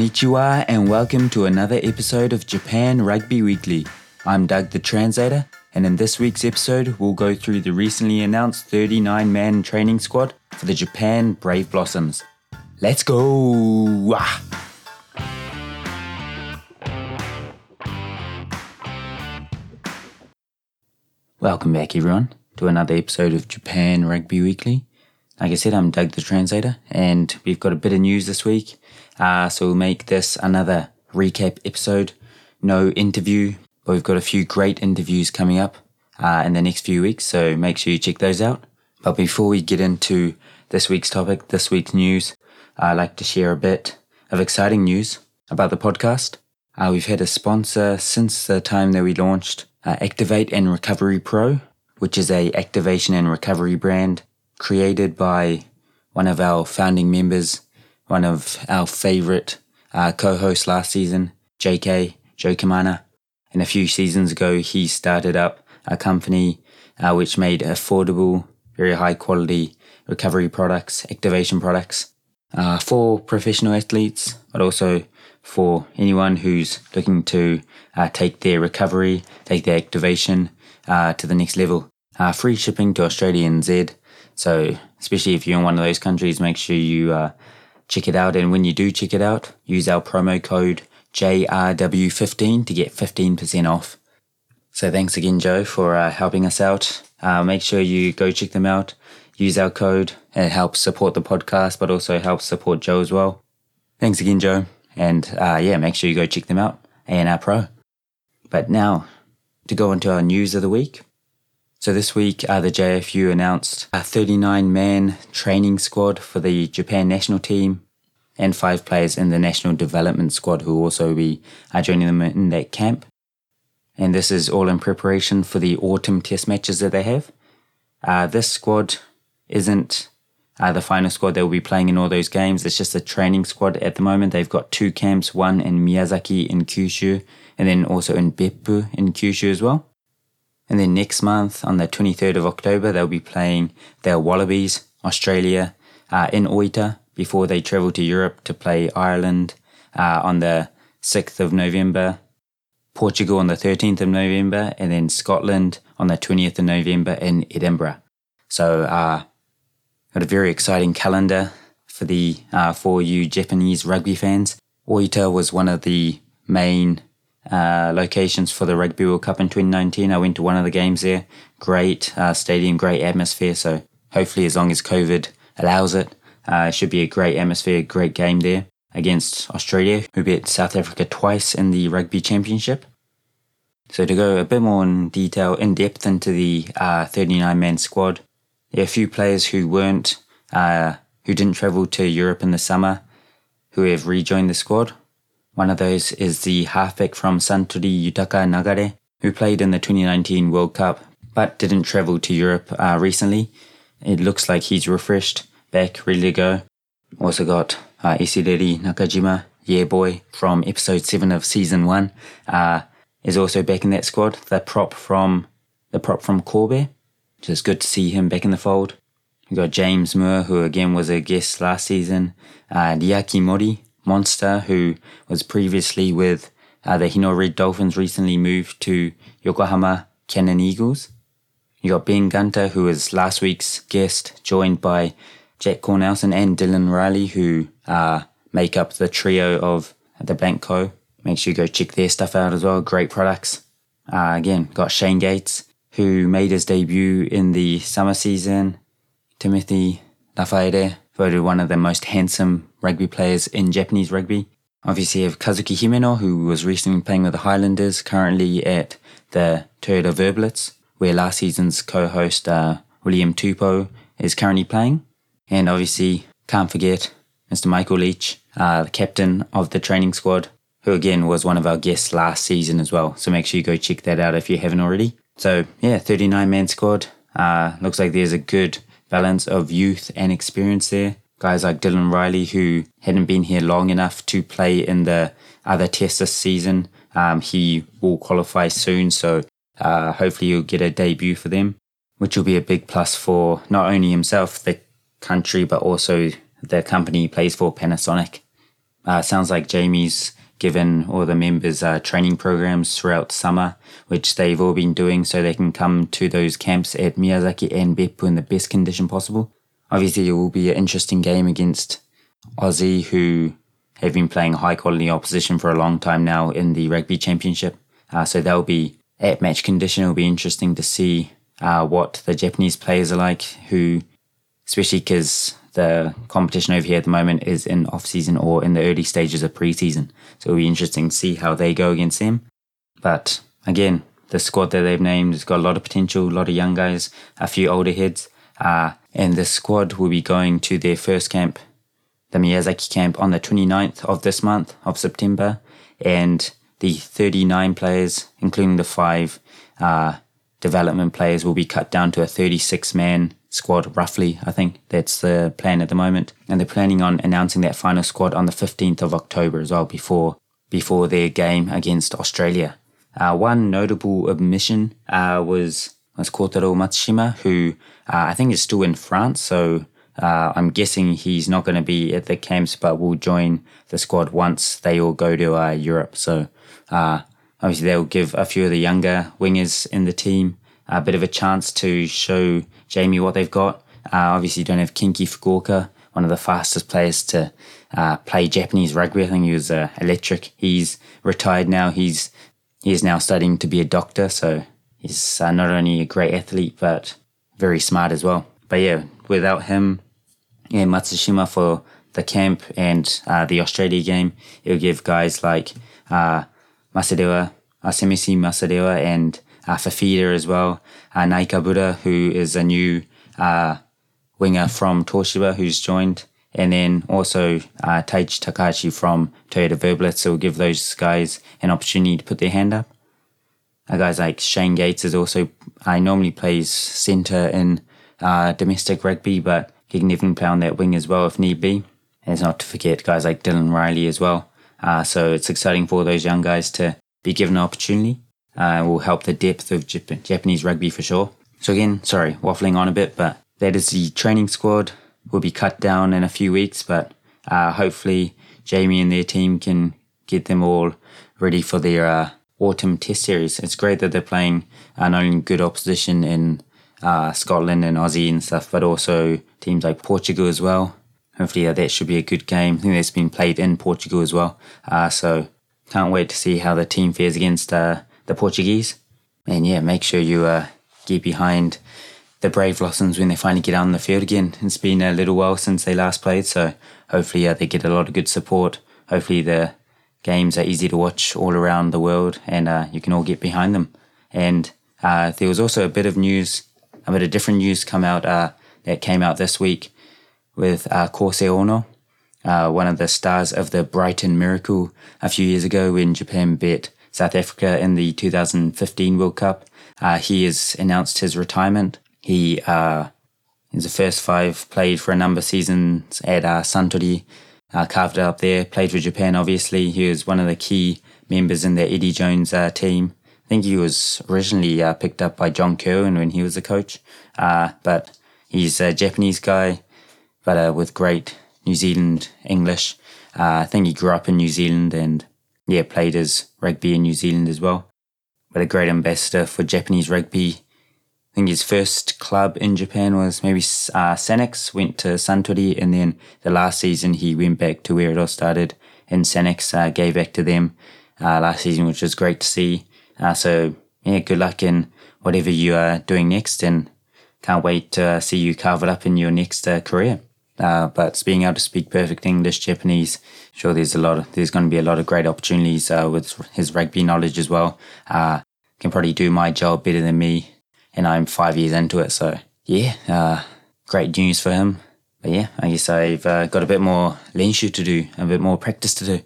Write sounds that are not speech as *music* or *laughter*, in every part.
Konnichiwa and welcome to another episode of Japan Rugby Weekly. I'm Doug the Translator, and in this week's episode, we'll go through the recently announced 39 man training squad for the Japan Brave Blossoms. Let's go! Welcome back, everyone, to another episode of Japan Rugby Weekly. Like I said, I'm Doug the Translator, and we've got a bit of news this week. Uh, so we'll make this another recap episode. No interview, but we've got a few great interviews coming up uh, in the next few weeks, so make sure you check those out. But before we get into this week's topic, this week's news, I'd like to share a bit of exciting news about the podcast. Uh, we've had a sponsor since the time that we launched uh, Activate and Recovery Pro, which is a activation and recovery brand created by one of our founding members, one of our favorite uh, co-hosts last season, JK, Joe Kamana. And a few seasons ago, he started up a company uh, which made affordable, very high quality recovery products, activation products uh, for professional athletes, but also for anyone who's looking to uh, take their recovery, take their activation uh, to the next level. Uh, free shipping to Australia and Z. So, especially if you're in one of those countries, make sure you uh, check it out. And when you do check it out, use our promo code JRW15 to get 15% off. So, thanks again, Joe, for uh, helping us out. Uh, make sure you go check them out. Use our code. It helps support the podcast, but also helps support Joe as well. Thanks again, Joe. And uh, yeah, make sure you go check them out. ANR Pro. But now, to go into our news of the week. So this week, uh, the JFU announced a 39 man training squad for the Japan national team and five players in the national development squad who will also be uh, joining them in that camp. And this is all in preparation for the autumn test matches that they have. Uh, this squad isn't uh, the final squad that will be playing in all those games. It's just a training squad at the moment. They've got two camps, one in Miyazaki in Kyushu, and then also in Beppu in Kyushu as well. And then next month, on the 23rd of October, they'll be playing their Wallabies, Australia, uh, in Oita before they travel to Europe to play Ireland uh, on the 6th of November, Portugal on the 13th of November, and then Scotland on the 20th of November in Edinburgh. So, uh, got a very exciting calendar for the uh, for you Japanese rugby fans. Oita was one of the main uh, locations for the Rugby World Cup in 2019. I went to one of the games there. Great uh, stadium, great atmosphere. So hopefully, as long as COVID allows it, uh, it should be a great atmosphere, great game there against Australia, who beat South Africa twice in the Rugby Championship. So to go a bit more in detail, in depth into the 39-man uh, squad, there are a few players who weren't, uh, who didn't travel to Europe in the summer, who have rejoined the squad. One of those is the halfback from Suntory Yutaka Nagare, who played in the 2019 World Cup but didn't travel to Europe uh, recently. It looks like he's refreshed, back, ready to go. Also got uh, Nakajima, yeah boy, from episode 7 of season 1, uh, is also back in that squad. The prop from the prop from Kobe, which is good to see him back in the fold. We've got James Moore, who again was a guest last season. Uh, Mori, Monster, who was previously with uh, the Hino Red Dolphins, recently moved to Yokohama Canon Eagles. You got Ben Gunter, who was last week's guest, joined by Jack Cornelsen and Dylan Riley, who uh, make up the trio of the Blanco. Make sure you go check their stuff out as well. Great products. Uh, again, got Shane Gates, who made his debut in the summer season. Timothy Lafaele, voted one of the most handsome rugby players in Japanese rugby. Obviously, you have Kazuki Himeno, who was recently playing with the Highlanders, currently at the Toyota Verblitz, where last season's co-host uh, William Tupou is currently playing. And obviously, can't forget Mr. Michael Leitch, uh, the captain of the training squad, who again was one of our guests last season as well. So make sure you go check that out if you haven't already. So yeah, 39 man squad. Uh, looks like there's a good balance of youth and experience there. Guys like Dylan Riley, who hadn't been here long enough to play in the other tests this season, um, he will qualify soon, so uh, hopefully you'll get a debut for them, which will be a big plus for not only himself, the country, but also the company he plays for, Panasonic. Uh, sounds like Jamie's given all the members uh, training programs throughout summer, which they've all been doing so they can come to those camps at Miyazaki and Beppu in the best condition possible. Obviously, it will be an interesting game against Aussie, who have been playing high quality opposition for a long time now in the rugby championship. Uh, so they'll be at match condition. It'll be interesting to see uh, what the Japanese players are like, who, especially because the competition over here at the moment is in off season or in the early stages of pre-season. So it'll be interesting to see how they go against them. But again, the squad that they've named has got a lot of potential, a lot of young guys, a few older heads. Uh, and the squad will be going to their first camp, the Miyazaki camp, on the 29th of this month of September. And the 39 players, including the five uh, development players, will be cut down to a 36 man squad, roughly. I think that's the plan at the moment. And they're planning on announcing that final squad on the 15th of October as well, before, before their game against Australia. Uh, one notable omission uh, was, was Kotaro Matsushima, who uh, I think is still in France. So uh, I'm guessing he's not going to be at the camps, but will join the squad once they all go to uh, Europe. So uh, obviously they'll give a few of the younger wingers in the team a bit of a chance to show Jamie what they've got. Uh, obviously, you don't have Kenki Fukuoka, one of the fastest players to uh, play Japanese rugby. I think he was uh, electric. He's retired now. He's he's now studying to be a doctor. So he's uh, not only a great athlete but very smart as well. But yeah, without him, yeah, Matsushima for the camp and uh, the Australia game, it'll give guys like uh, Masirewa, Asemisi Masirewa, and uh, Fifita as well. Uh, Buddha, who is a new uh, winger from Toshiba who's joined. And then also uh, Taichi Takahashi from Toyota Verblitz. So we'll give those guys an opportunity to put their hand up. Uh, guys like Shane Gates is also, I uh, normally plays centre in uh, domestic rugby, but he can even play on that wing as well if need be. And it's not to forget guys like Dylan Riley as well. Uh, so it's exciting for those young guys to be given an opportunity uh, will help the depth of Jap- Japanese rugby for sure. So again, sorry, waffling on a bit, but that is the training squad. Will be cut down in a few weeks, but uh, hopefully Jamie and their team can get them all ready for their uh, autumn test series. It's great that they're playing not only good opposition in uh, Scotland and Aussie and stuff, but also teams like Portugal as well. Hopefully uh, that should be a good game. I think that's been played in Portugal as well. Uh, so can't wait to see how the team fares against uh, the Portuguese. And yeah, make sure you uh, get behind the Brave Blossoms when they finally get out on the field again. It's been a little while since they last played, so hopefully uh, they get a lot of good support. Hopefully the games are easy to watch all around the world and uh, you can all get behind them. And uh, there was also a bit of news, a bit of different news come out uh, that came out this week with uh, Kosei Ono, uh, one of the stars of the Brighton Miracle a few years ago when Japan beat South Africa in the 2015 World Cup. Uh, he has announced his retirement. He uh, is the first five played for a number of seasons at uh, uh, carved it up there, played for Japan, obviously. He was one of the key members in the Eddie Jones uh, team. I think he was originally uh, picked up by John Kirwan when he was the coach, uh, but he's a Japanese guy, but uh, with great New Zealand English. Uh, I think he grew up in New Zealand and yeah, played as rugby in New Zealand as well. But a great ambassador for Japanese rugby. I think his first club in Japan was maybe uh, Sanix, went to Suntory, and then the last season he went back to where it all started in Sanix, uh, gave back to them uh, last season, which was great to see. Uh, so, yeah, good luck in whatever you are doing next, and can't wait to see you carve it up in your next uh, career. Uh, but being able to speak perfect English, Japanese, sure there's a lot of, there's going to be a lot of great opportunities uh, with his rugby knowledge as well. Uh, can probably do my job better than me, and I'm five years into it. So yeah, uh, great news for him. But yeah, I guess I've uh, got a bit more renshu to do, a bit more practice to do.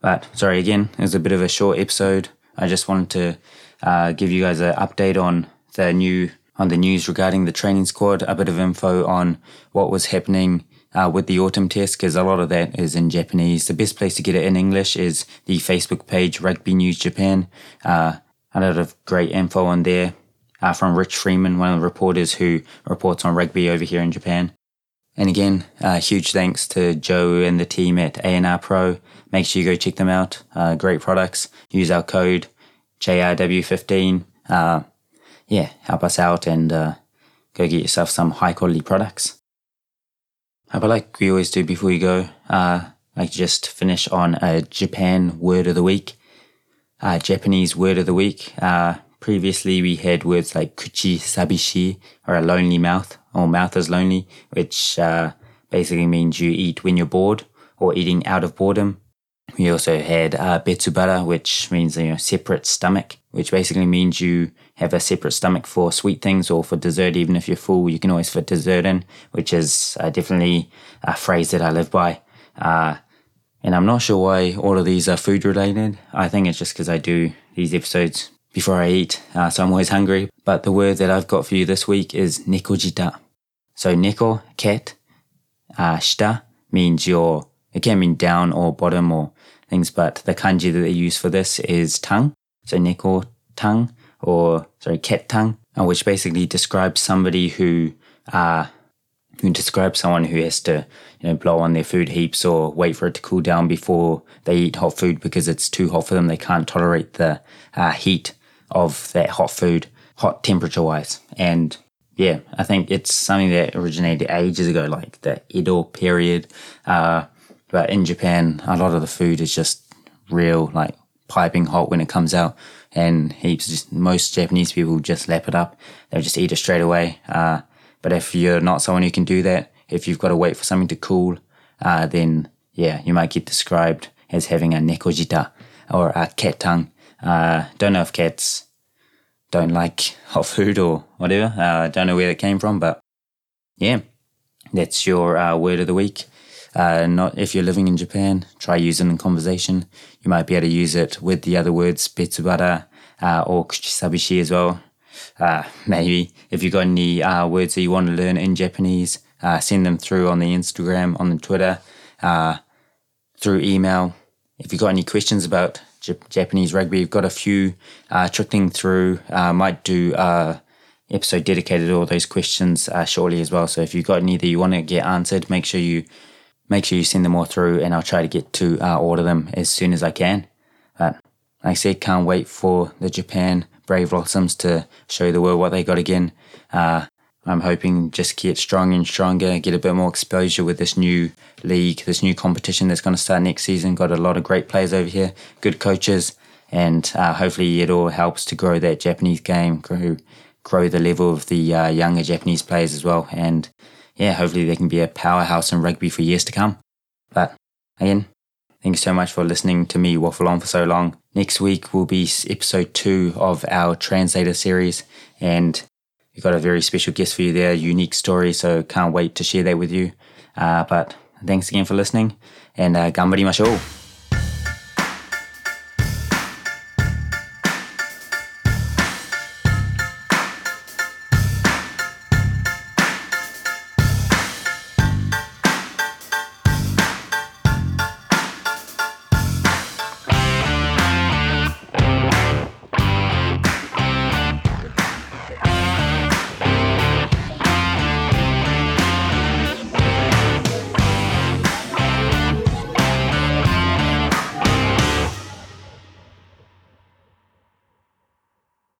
But sorry again, it was a bit of a short episode. I just wanted to uh, give you guys an update on the new on the news regarding the training squad, a bit of info on what was happening uh, with the autumn test, because a lot of that is in Japanese. The best place to get it in English is the Facebook page Rugby News Japan. Uh, a lot of great info on there uh, from Rich Freeman, one of the reporters who reports on rugby over here in Japan. And again, uh, huge thanks to Joe and the team at ANR Pro. Make sure you go check them out. Uh, great products. Use our code JRW15. Uh, yeah, help us out and uh, go get yourself some high quality products. But like we always do before we go, uh, like just finish on a Japan word of the week, uh, Japanese word of the week. Uh, previously we had words like kuchi sabishi or a lonely mouth or mouth is lonely, which uh, basically means you eat when you're bored or eating out of boredom. We also had uh, betsubara, which means you know separate stomach, which basically means you have a separate stomach for sweet things or for dessert. Even if you're full, you can always fit dessert in, which is uh, definitely a phrase that I live by. Uh, and I'm not sure why all of these are food related. I think it's just because I do these episodes before I eat, uh, so I'm always hungry. But the word that I've got for you this week is nekojita. So neko, cat, uh, shita means your, it can mean down or bottom or things, but the kanji that they use for this is tongue. So neko tongue or sorry, tongue, uh, which basically describes somebody who, uh, who describes someone who has to, you know, blow on their food heaps or wait for it to cool down before they eat hot food because it's too hot for them. They can't tolerate the uh, heat of that hot food, hot temperature wise. And yeah, I think it's something that originated ages ago, like the Edo period. Uh, but in Japan, a lot of the food is just real, like piping hot when it comes out. And heaps, just most Japanese people just lap it up. They'll just eat it straight away. Uh, but if you're not someone who can do that, if you've got to wait for something to cool, uh, then yeah, you might get described as having a nekojita or a cat tongue. Uh, don't know if cats don't like *laughs* hot food or whatever. I uh, don't know where it came from, but yeah, that's your uh, word of the week. Uh, not if you're living in Japan, try using in conversation. You might be able to use it with the other words betsubara uh, or kuchisabishi as well. Uh, maybe if you've got any uh, words that you want to learn in Japanese, uh, send them through on the Instagram, on the Twitter, uh, through email. If you've got any questions about J- Japanese rugby. We've got a few trickling through. Might do episode dedicated to all those questions shortly as well. So if you've got any that you want to get answered, make sure you make sure you send them all through, and I'll try to get to uh, order them as soon as I can. But like I said, can't wait for the Japan Brave Blossoms to show the world what they got again. Uh, I'm hoping just get stronger and stronger, get a bit more exposure with this new league, this new competition that's going to start next season. Got a lot of great players over here, good coaches, and uh, hopefully it all helps to grow that Japanese game, grow, grow the level of the uh, younger Japanese players as well. And yeah, hopefully they can be a powerhouse in rugby for years to come. But again, thanks so much for listening to me waffle on for so long. Next week will be episode two of our translator series, and we've got a very special guest for you there, unique story, so can't wait to share that with you. Uh, but thanks again for listening, and uh, gambarimashou.